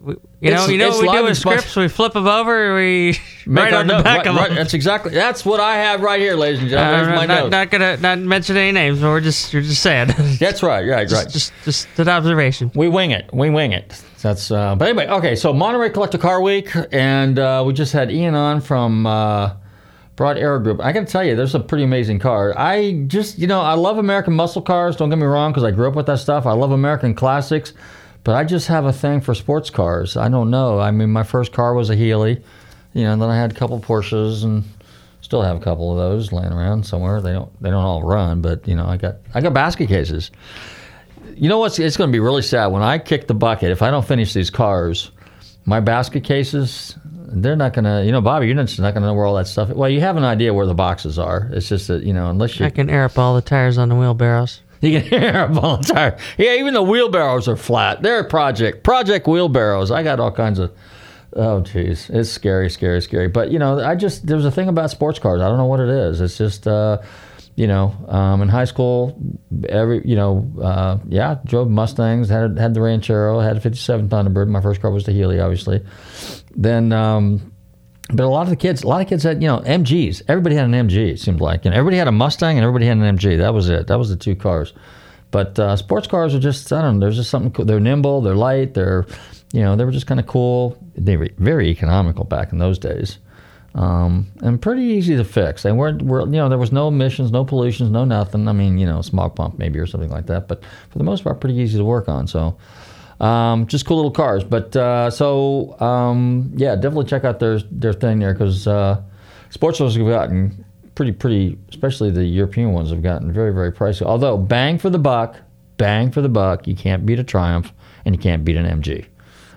[SPEAKER 2] We, you know, you know what we do with scripts? We flip them over. We
[SPEAKER 11] make
[SPEAKER 2] right
[SPEAKER 11] our
[SPEAKER 2] on the back
[SPEAKER 11] Right-
[SPEAKER 2] of
[SPEAKER 11] right-
[SPEAKER 2] them.
[SPEAKER 11] That's exactly that's what I have right here, ladies and gentlemen.
[SPEAKER 2] Uh,
[SPEAKER 11] my
[SPEAKER 2] not,
[SPEAKER 11] note.
[SPEAKER 2] not gonna not mention any names, but we're just you're just saying.
[SPEAKER 11] That's right, right,
[SPEAKER 2] just,
[SPEAKER 11] right.
[SPEAKER 2] Just just an observation.
[SPEAKER 11] We wing it. We wing it. That's. Uh, but anyway, okay. So Monterey Collector Car Week, and uh, we just had Ian on from uh, Broad Arrow Group. I got to tell you, there's a pretty amazing car. I just, you know, I love American muscle cars. Don't get me wrong, because I grew up with that stuff. I love American classics, but I just have a thing for sports cars. I don't know. I mean, my first car was a Healey, you know. And then I had a couple Porsches and. Still have a couple of those laying around somewhere. They don't they don't all run, but you know I got I got basket cases. You know what's? It's going to be really sad when I kick the bucket. If I don't finish these cars, my basket cases, they're not going to. You know, Bobby, you're just not going to know where all that stuff. Well, you have an idea where the boxes are. It's just that you know, unless you
[SPEAKER 2] I can air up all the tires on the wheelbarrows.
[SPEAKER 11] you can hear a volunteer. Yeah, even the wheelbarrows are flat. They're project project wheelbarrows. I got all kinds of. Oh, jeez, it's scary, scary, scary. But you know, I just there's a thing about sports cars. I don't know what it is. It's just. Uh, you know, um, in high school, every you know, uh, yeah, drove Mustangs, had had the Ranchero, had a '57 Thunderbird. My first car was the Healey, obviously. Then, um, but a lot of the kids, a lot of kids had you know MGs. Everybody had an MG. It seemed like, and everybody had a Mustang, and everybody had an MG. That was it. That was the two cars. But uh, sports cars are just I don't know. There's just something. Cool. They're nimble. They're light. They're you know they were just kind of cool. They were very economical back in those days um, and pretty easy to fix. They weren't, were, you know, there was no emissions, no pollutions, no nothing. I mean, you know, smog pump maybe or something like that, but for the most part, pretty easy to work on. So, um, just cool little cars. But uh, so, um, yeah, definitely check out their their thing there because uh, sports cars have gotten pretty, pretty, especially the European ones have gotten very, very pricey. Although bang for the buck, bang for the buck, you can't beat a Triumph and you can't beat an MG.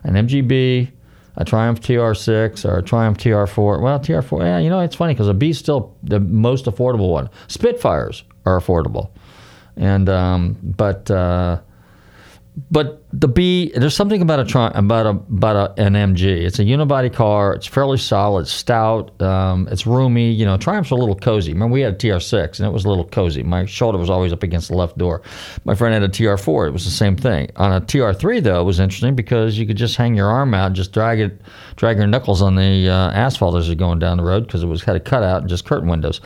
[SPEAKER 11] An MGB a Triumph TR6 or a Triumph TR4. Well, TR4, yeah, you know, it's funny because a B's still the most affordable one. Spitfires are affordable. And, um, but, uh, but the B, there's something about a tri- about a about a, an MG. It's a unibody car. It's fairly solid, stout. Um, it's roomy. You know, Triumph's are a little cozy. Remember, we had a TR6 and it was a little cozy. My shoulder was always up against the left door. My friend had a TR4. It was the same thing. On a TR3 though, it was interesting because you could just hang your arm out, and just drag it, drag your knuckles on the uh, asphalt as you're going down the road because it was had a cutout and just curtain windows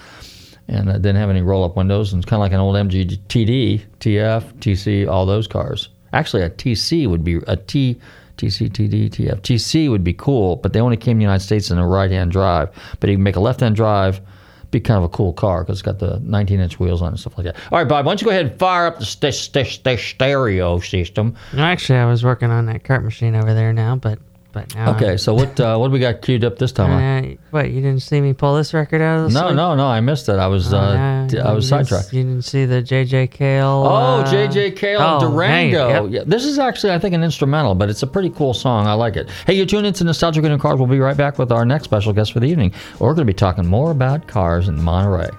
[SPEAKER 11] and it didn't have any roll up windows. And it's kind of like an old MG TD, TF, TC, all those cars. Actually, a TC would be a T, TC, TD, TF. TC would be cool, but they only came in the United States in a right hand drive. But you can make a left hand drive, be kind of a cool car because it's got the 19 inch wheels on it and stuff like that. All right, Bob, why don't you go ahead and fire up the st- st- st- stereo system?
[SPEAKER 2] Actually, I was working on that cart machine over there now, but but now.
[SPEAKER 11] Okay, so what uh, what do we got queued up this time?
[SPEAKER 2] Uh, what you didn't see me pull this record out of the
[SPEAKER 11] no,
[SPEAKER 2] sleeve?
[SPEAKER 11] no, no, I missed it. I was uh,
[SPEAKER 2] yeah,
[SPEAKER 11] d- I was sidetracked.
[SPEAKER 2] You didn't see the J.J. Cale.
[SPEAKER 11] Oh,
[SPEAKER 2] uh,
[SPEAKER 11] JJ Cale
[SPEAKER 2] oh,
[SPEAKER 11] Durango.
[SPEAKER 2] hey, yep.
[SPEAKER 11] Yeah, this is actually, I think, an instrumental, but it's a pretty cool song. I like it. Hey, you're tuned into Nostalgic Rhythm Cars. We'll be right back with our next special guest for the evening. We're going to be talking more about cars in Monterey.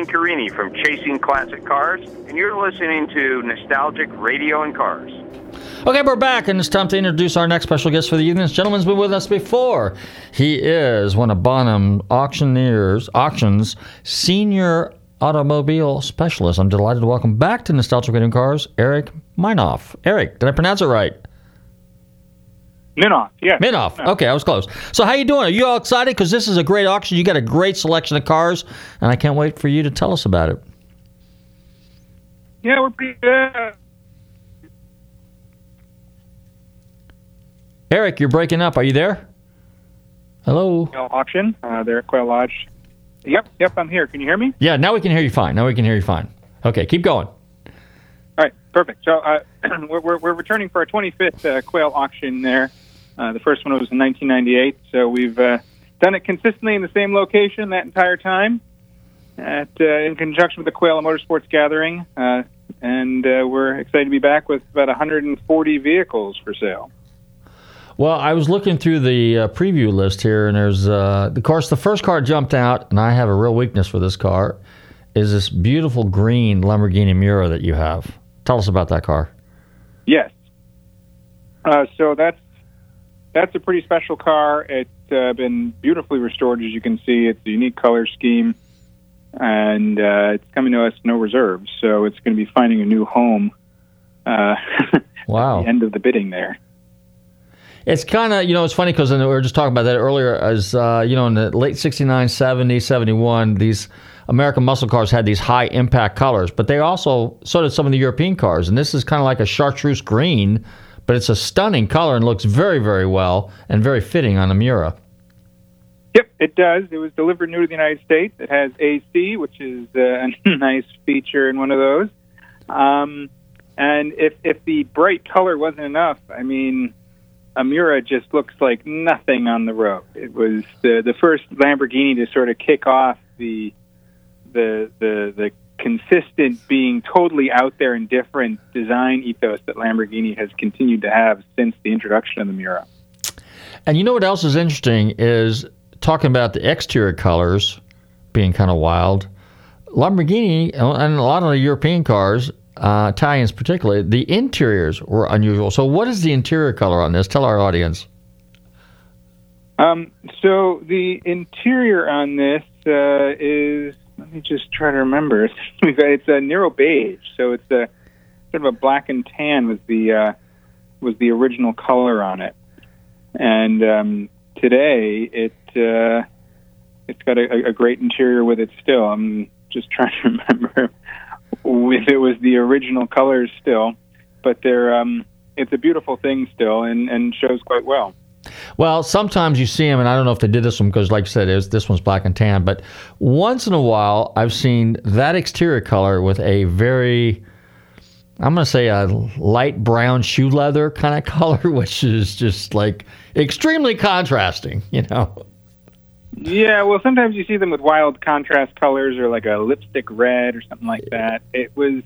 [SPEAKER 14] Wayne Carini from Chasing Classic Cars, and you're listening to Nostalgic Radio and Cars.
[SPEAKER 11] Okay, we're back, and it's time to introduce our next special guest for the evening. This gentleman's been with us before. He is one of Bonham Auctioneers Auctions senior automobile specialist. I'm delighted to welcome back to Nostalgic Radio and Cars, Eric Minoff. Eric, did I pronounce it right?
[SPEAKER 15] Minoff, yeah.
[SPEAKER 11] Minoff. Okay, I was close. So how you doing? Are you all excited? Because this is a great auction. You got a great selection of cars, and I can't wait for you to tell us about it.
[SPEAKER 15] Yeah, we're pretty good.
[SPEAKER 11] Eric, you're breaking up. Are you there? Hello.
[SPEAKER 15] Auction. Uh, there at Quail Lodge. Yep, yep, I'm here. Can you hear me?
[SPEAKER 11] Yeah, now we can hear you fine. Now we can hear you fine. Okay, keep going.
[SPEAKER 15] All right, perfect. So uh, we're, we're, we're returning for our 25th uh, quail auction there. Uh, the first one was in 1998, so we've uh, done it consistently in the same location that entire time, at uh, in conjunction with the Quail and Motorsports Gathering, uh, and uh, we're excited to be back with about 140 vehicles for sale.
[SPEAKER 11] Well, I was looking through the preview list here, and there's, of course, the first car jumped out, and I have a real weakness for this car, is this beautiful green Lamborghini Miura that you have. Tell us about that car.
[SPEAKER 15] Yes. Uh, so that's that's a pretty special car. It's uh, been beautifully restored, as you can see. It's a unique color scheme, and uh, it's coming to us no reserves. So it's going to be finding a new home. Uh,
[SPEAKER 11] wow.
[SPEAKER 15] at the end of the bidding there.
[SPEAKER 11] It's kind of, you know, it's funny because we were just talking about that earlier. As, uh, you know, in the late 69, 70, 71, these American muscle cars had these high impact colors, but they also, so did some of the European cars. And this is kind of like a chartreuse green, but it's a stunning color and looks very, very well and very fitting on a Miura.
[SPEAKER 15] Yep, it does. It was delivered new to the United States. It has AC, which is uh, a nice feature in one of those. Um, and if if the bright color wasn't enough, I mean, a Miura just looks like nothing on the road. It was the the first Lamborghini to sort of kick off the the the the consistent being totally out there and different design ethos that Lamborghini has continued to have since the introduction of the Miura.
[SPEAKER 11] And you know what else is interesting is talking about the exterior colors being kind of wild. Lamborghini and a lot of the European cars, uh, Italians particularly, the interiors were unusual. So, what is the interior color on this? Tell our audience.
[SPEAKER 15] Um, so the interior on this uh, is let me just try to remember. It's a Nero beige, so it's a sort of a black and tan was the uh, was the original color on it, and um, today it uh, it's got a, a great interior with it still. I'm just trying to remember if it was the original colors still, but they're um, it's a beautiful thing still and, and shows quite well.
[SPEAKER 11] Well, sometimes you see them, and I don't know if they did this one because, like I said, was, this one's black and tan. But once in a while, I've seen that exterior color with a very, I'm going to say a light brown shoe leather kind of color, which is just like extremely contrasting, you know.
[SPEAKER 15] Yeah, well, sometimes you see them with wild contrast colors or like a lipstick red or something like that. It was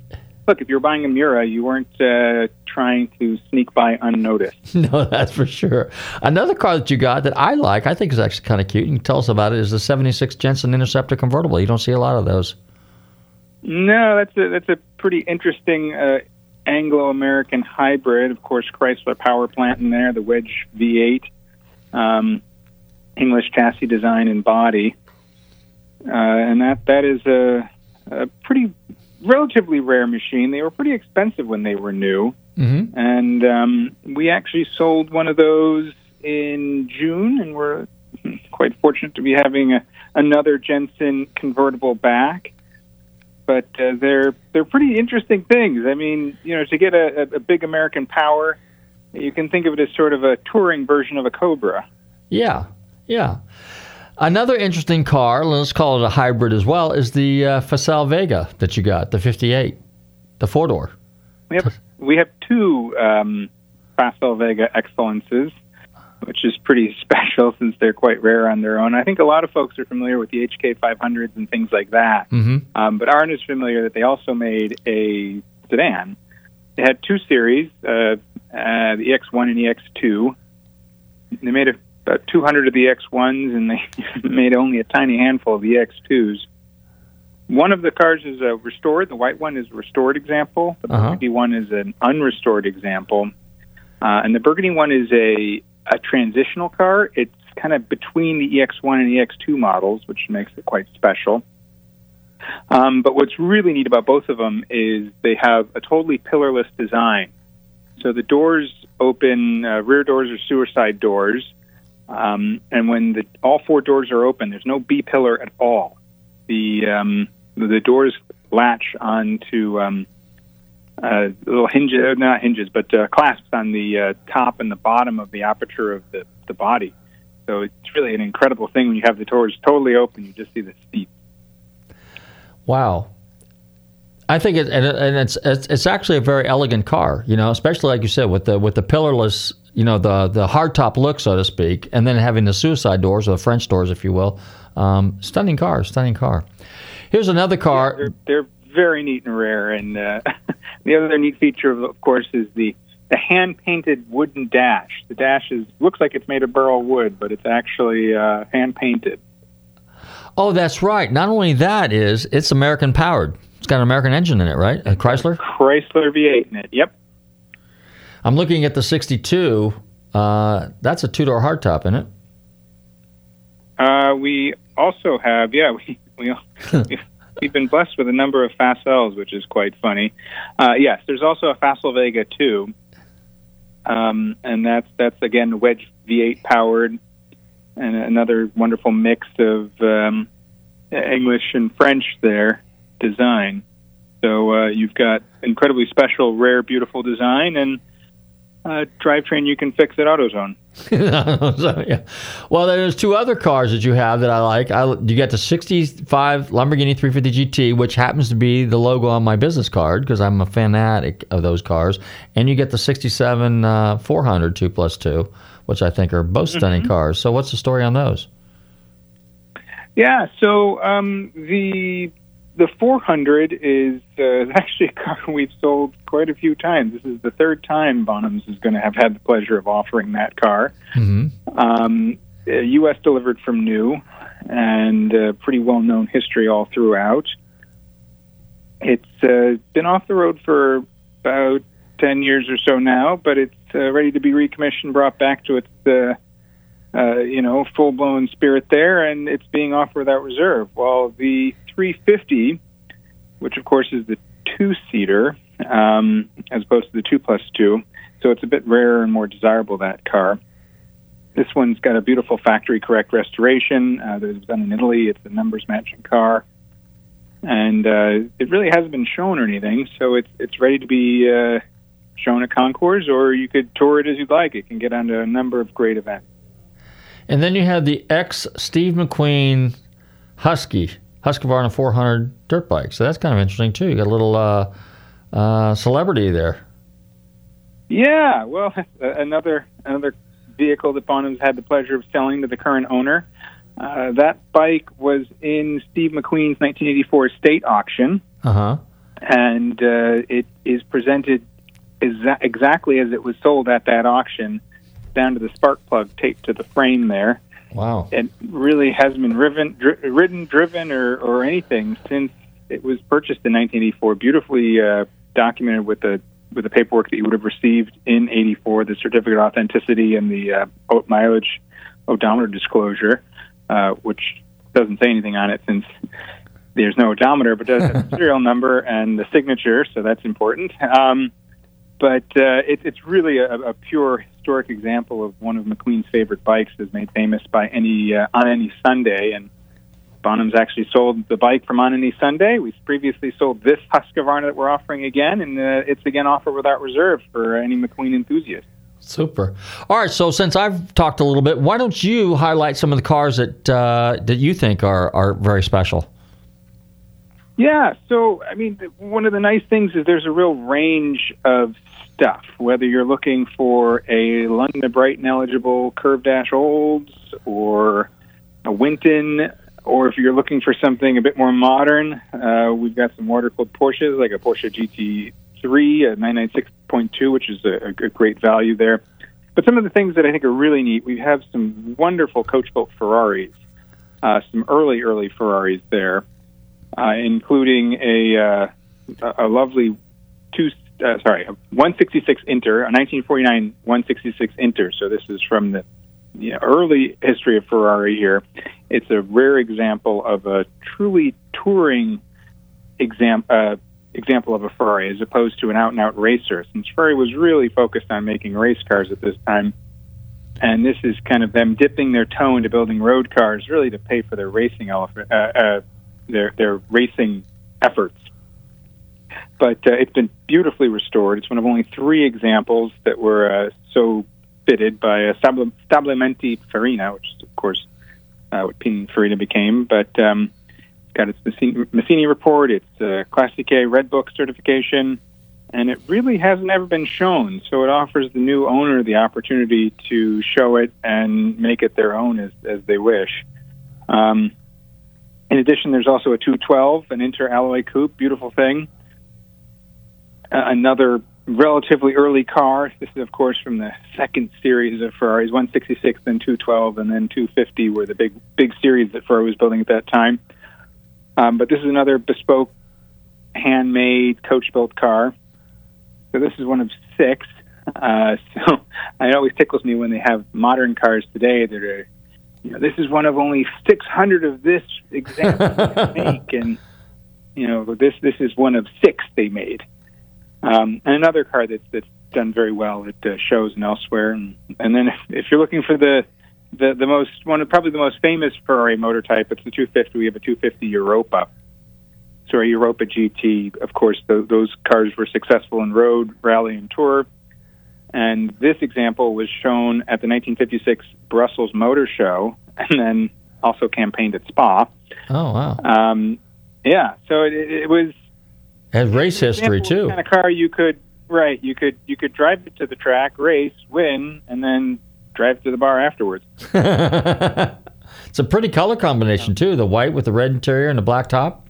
[SPEAKER 15] look if you're buying a Miura, you weren't uh, trying to sneak by unnoticed.
[SPEAKER 11] No, that's for sure. Another car that you got that I like, I think is actually kind of cute. You can tell us about it. Is the '76 Jensen Interceptor convertible. You don't see a lot of those.
[SPEAKER 15] No, that's a that's a pretty interesting uh, Anglo-American hybrid. Of course, Chrysler power plant in there, the Wedge V8, um, English chassis design and body, uh, and that that is a, a pretty relatively rare machine. They were pretty expensive when they were new,
[SPEAKER 11] mm-hmm.
[SPEAKER 15] and um, we actually sold one of those in June, and we're quite fortunate to be having a, another Jensen convertible back. But uh, they're they're pretty interesting things. I mean, you know, to get a, a big American power, you can think of it as sort of a touring version of a Cobra.
[SPEAKER 11] Yeah, yeah. Another interesting car, let's call it a hybrid as well, is the uh, Facel Vega that you got, the 58, the four door.
[SPEAKER 15] We have we have two um, Facel Vega Excellences, which is pretty special since they're quite rare on their own. I think a lot of folks are familiar with the HK 500s and things like that,
[SPEAKER 11] mm-hmm.
[SPEAKER 15] um, but aren't as familiar that they also made a sedan. They had two series, uh, uh, the EX1 and EX2. They made a about 200 of the X1s, and they made only a tiny handful of the X2s. One of the cars is uh, restored. The white one is a restored example. The
[SPEAKER 11] Uh-huh.
[SPEAKER 15] burgundy one is an unrestored example. Uh, and the burgundy one is a, a transitional car. It's kind of between the EX1 and the EX2 models, which makes it quite special. Um, but what's really neat about both of them is they have a totally pillarless design. So the doors open, uh, rear doors are suicide doors. Um, and when the, all four doors are open, there's no B pillar at all. The um, the doors latch onto um, uh, little hinges, uh, not hinges, but uh, clasps on the uh, top and the bottom of the aperture of the, the body. So it's really an incredible thing when you have the doors totally open. You just see the seat.
[SPEAKER 11] Wow. I think it, and, it's, it's it's actually a very elegant car, you know, especially like you said with the with the pillarless, you know, the the hardtop look, so to speak, and then having the suicide doors or the French doors, if you will. Um, stunning car, stunning car. Here's another car.
[SPEAKER 15] They're, they're very neat and rare. And uh, the other neat feature, of, of course, is the the hand painted wooden dash. The dash is looks like it's made of burl wood, but it's actually uh, hand painted.
[SPEAKER 11] Oh, that's right. Not only that is it's American powered. It's got an American engine in it, right? A Chrysler.
[SPEAKER 15] Chrysler V8 in it. Yep.
[SPEAKER 11] I'm looking at the 62. Uh, that's a two door hardtop, isn't it?
[SPEAKER 15] Uh, we also have, yeah, we, we, we've, been blessed with a number of Facels, which is quite funny. Uh, yes, there's also a Facel Vega 2. Um, and that's, that's again, wedge V8 powered and another wonderful mix of um, English and French there design. So uh, you've got incredibly special, rare, beautiful design and uh, drivetrain you can fix at AutoZone.
[SPEAKER 11] So, yeah. Well, there's two other cars that you have that I like. I, you get the 65 Lamborghini 350 GT, which happens to be the logo on my business card because I'm a fanatic of those cars. And you get the 67 uh, 400 2 plus 2, which I think are both stunning
[SPEAKER 15] Mhm.
[SPEAKER 11] cars. So, what's the story on those?
[SPEAKER 15] Yeah, so um, the the 400 is uh, actually a car we've sold quite a few times. This is the third time Bonhams is going to have had the pleasure of offering that car.
[SPEAKER 11] Mm-hmm.
[SPEAKER 15] Um, uh, U.S. delivered from new, and uh, pretty well known history all throughout. It's uh, been off the road for about 10 years or so now, but it's uh, ready to be recommissioned, brought back to its uh, uh, you know, full blown spirit there, and it's being offered without reserve. While the 350, which of course is the two seater, um, as opposed to the two plus two, so it's a bit rarer and more desirable that car. This one's got a beautiful factory correct restoration uh, that was done in Italy. It's a numbers matching car, and uh, it really hasn't been shown or anything, so it's it's ready to be uh, shown at concours, or you could tour it as you'd like. It can get onto a number of great events.
[SPEAKER 11] And then you have the ex Steve McQueen Husky, Husqvarna 400 dirt bike. So, that's kind of interesting, too. You got a little uh, uh, celebrity there.
[SPEAKER 15] Yeah, well, another another vehicle that Bonhams had the pleasure of selling to the current owner. Uh, that bike was in Steve McQueen's 1984 state auction,
[SPEAKER 11] Uh huh.
[SPEAKER 15] and uh, it is presented exa- exactly as it was sold at that auction, down to the spark plug taped to the frame there.
[SPEAKER 11] Wow.
[SPEAKER 15] It really hasn't been riven, dri- ridden, driven, or, or anything since it was purchased in 1984. Beautifully uh, documented with the with the paperwork that you would have received in '84, the certificate of authenticity and the uh, mileage odometer disclosure, uh, which doesn't say anything on it since there's no odometer, but does have the serial number and the signature, so that's important. Um, but uh, it, it's really a, a pure historic example of one of McQueen's favorite bikes, is made famous by any uh, on any Sunday. And Bonhams actually sold the bike from on any Sunday. We've previously sold this Husqvarna that we're offering again, and uh, it's again offered without reserve for any McQueen enthusiast.
[SPEAKER 11] Super. All right. So, since I've talked a little bit, why don't you highlight some of the cars that uh, that you think are, are very special?
[SPEAKER 15] Yeah, so I mean, one of the nice things is there's a real range of stuff. Whether you're looking for a London to Brighton eligible curved dash olds, or a Winton, or if you're looking for something a bit more modern, uh, we've got some water cooled Porsches like a Porsche GT3, a 996.2, which is a, a great value there. But some of the things that I think are really neat, we have some wonderful coach built Ferraris, uh, some early, early Ferraris there uh, including a uh, a lovely two uh, sorry a 166 Inter, a 1949 166 Inter. So this is from the you know, early history of Ferrari here. It's a rare example of a truly touring exam, uh, example of a Ferrari as opposed to an out and out racer. Since Ferrari was really focused on making race cars at this time. And this is kind of them dipping their toe into building road cars, really to pay for their racing uh, uh, their their racing efforts. But uh, it's been beautifully restored. It's one of only three examples that were uh, so fitted by uh, Stabilimenti Farina, which is of course uh, what Pininfarina became. But um, it's got its Massini, Massini report, its uh, Classiche Red Book certification, and it really hasn't ever been shown. So it offers the new owner the opportunity to show it and make it their own as, as they wish. Um, in addition, there's also a 212, an inter alloy coupe, beautiful thing. Uh, another relatively early car. This is, of course, from the second series of Ferraris, 166, then 212, and then 250 were the big big series that Ferrari was building at that time. Um, but this is another bespoke, handmade, coach-built car. So this is one of six. Uh, so it always tickles me when they have modern cars today that are, you know, this is one of only 600 of this example they make, and you know, this this is one of six they made. Um, and another car that's that's done very well at uh, shows and elsewhere. And and then if, if you're looking for the the the most one of probably the most famous Ferrari motor type, it's the 250. We have a 250 Europa. So a Europa GT, of course, th- those cars were successful in road, rally, and tour. And this example was shown at the 1956 Brussels Motor Show, and then also campaigned at Spa.
[SPEAKER 11] Oh wow!
[SPEAKER 15] Um, yeah, so it, it was
[SPEAKER 11] Has race history too.
[SPEAKER 15] kind of car you could right. You could you could drive it to the track, race, win, and then drive to the bar afterwards.
[SPEAKER 11] It's a pretty color combination too. The white with the red interior and the black top.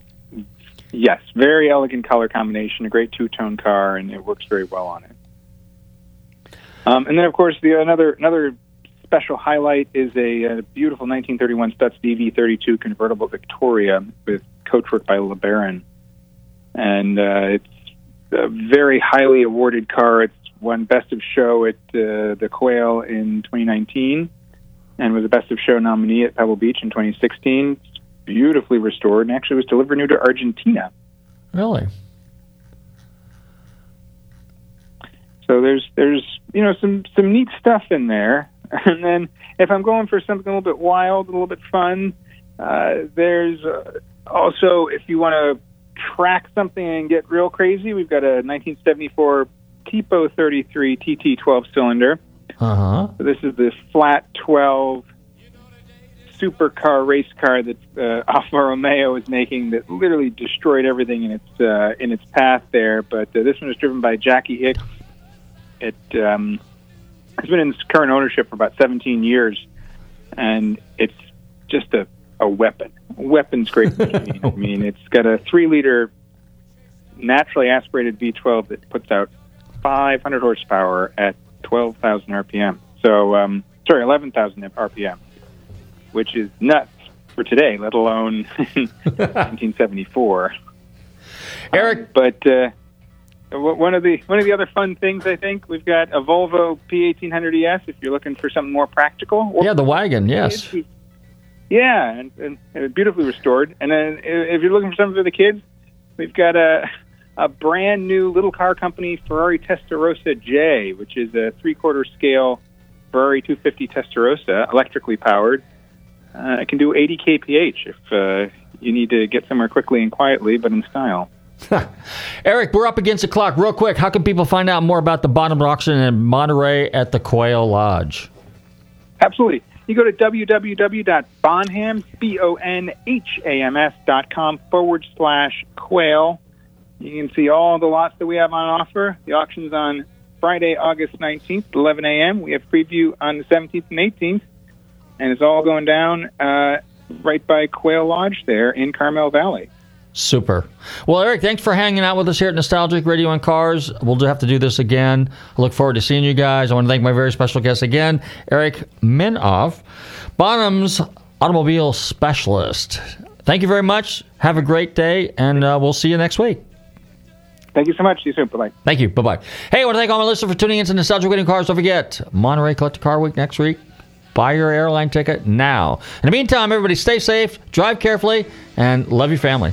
[SPEAKER 15] Yes, very elegant color combination, a great two tone car, and it works very well on it. Um, and then, of course, the another another special highlight is a, uh beautiful 1931 Stutz DV32 convertible Victoria with coachwork by LeBaron, and uh, it's a very highly awarded car. It's won Best of Show at uh, the Quail in 2019, and was a Best of Show nominee at Pebble Beach in 2016. It's beautifully restored, and actually was delivered new to Argentina.
[SPEAKER 11] Really?
[SPEAKER 15] So there's there's you know some some neat stuff in there. And then if I'm going for something a little bit wild, a little bit fun, uh, there's uh, also if you want to track something and get real crazy, we've got a 1974 Tipo 33 TT 12 cylinder.
[SPEAKER 11] Uh huh.
[SPEAKER 15] So this is the flat 12 supercar race car that uh, Alfa Romeo is making that literally destroyed everything in its uh, in its path there. But uh, this one is driven by Jacky Ickx. It um, has been in its current ownership for about 17 years, and it's just a, a weapon, a weapons great. I mean, it's got a three liter naturally aspirated V12 that puts out 500 horsepower at 12,000 RPM. So, um, sorry, 11,000 RPM, which is nuts for today, let alone 1974.
[SPEAKER 11] Eric,
[SPEAKER 15] but uh, one of the one of the other fun things I think we've got a Volvo P1800 ES. If you're looking for something more practical, or-
[SPEAKER 11] Yeah, the wagon. Yes.
[SPEAKER 15] Yeah, and, and, and beautifully restored. And then if you're looking for something for the kids, we've got a a brand new little car company, Ferrari Testarossa J, which is a three quarter scale Ferrari 250 Testarossa, electrically powered. Uh, it can do 80 kph if uh, you need to get somewhere quickly and quietly, but in style.
[SPEAKER 11] Eric, we're up against the clock. Real quick, how can people find out more about the bottom auction in Monterey at the Quail Lodge?
[SPEAKER 15] Absolutely. You go to www.bonhams, B-O-N-H-A-M-S dot com forward slash quail. You can see all the lots that we have on offer. The auction's on Friday, August 19th, 11 a.m. We have preview on the 17th and 18th. And it's all going down uh, right by Quail Lodge there in Carmel Valley.
[SPEAKER 11] Super. Well, Eric, thanks for hanging out with us here at Nostalgic Radio and Cars. We'll have to do this again. I look forward to seeing you guys. I want to thank my very special guest again, Eric Minoff, Bonhams automobile specialist. Thank you very much. Have a great day, and uh, we'll see you next week.
[SPEAKER 15] Thank you so much. See you soon. Bye bye.
[SPEAKER 11] Thank you. Bye bye. Hey, I want to thank all my listeners for tuning in to Nostalgic Radio and Cars. Don't forget, Monterey Collector Car Week next week. Buy your airline ticket now. In the meantime, everybody stay safe, drive carefully, and love your family.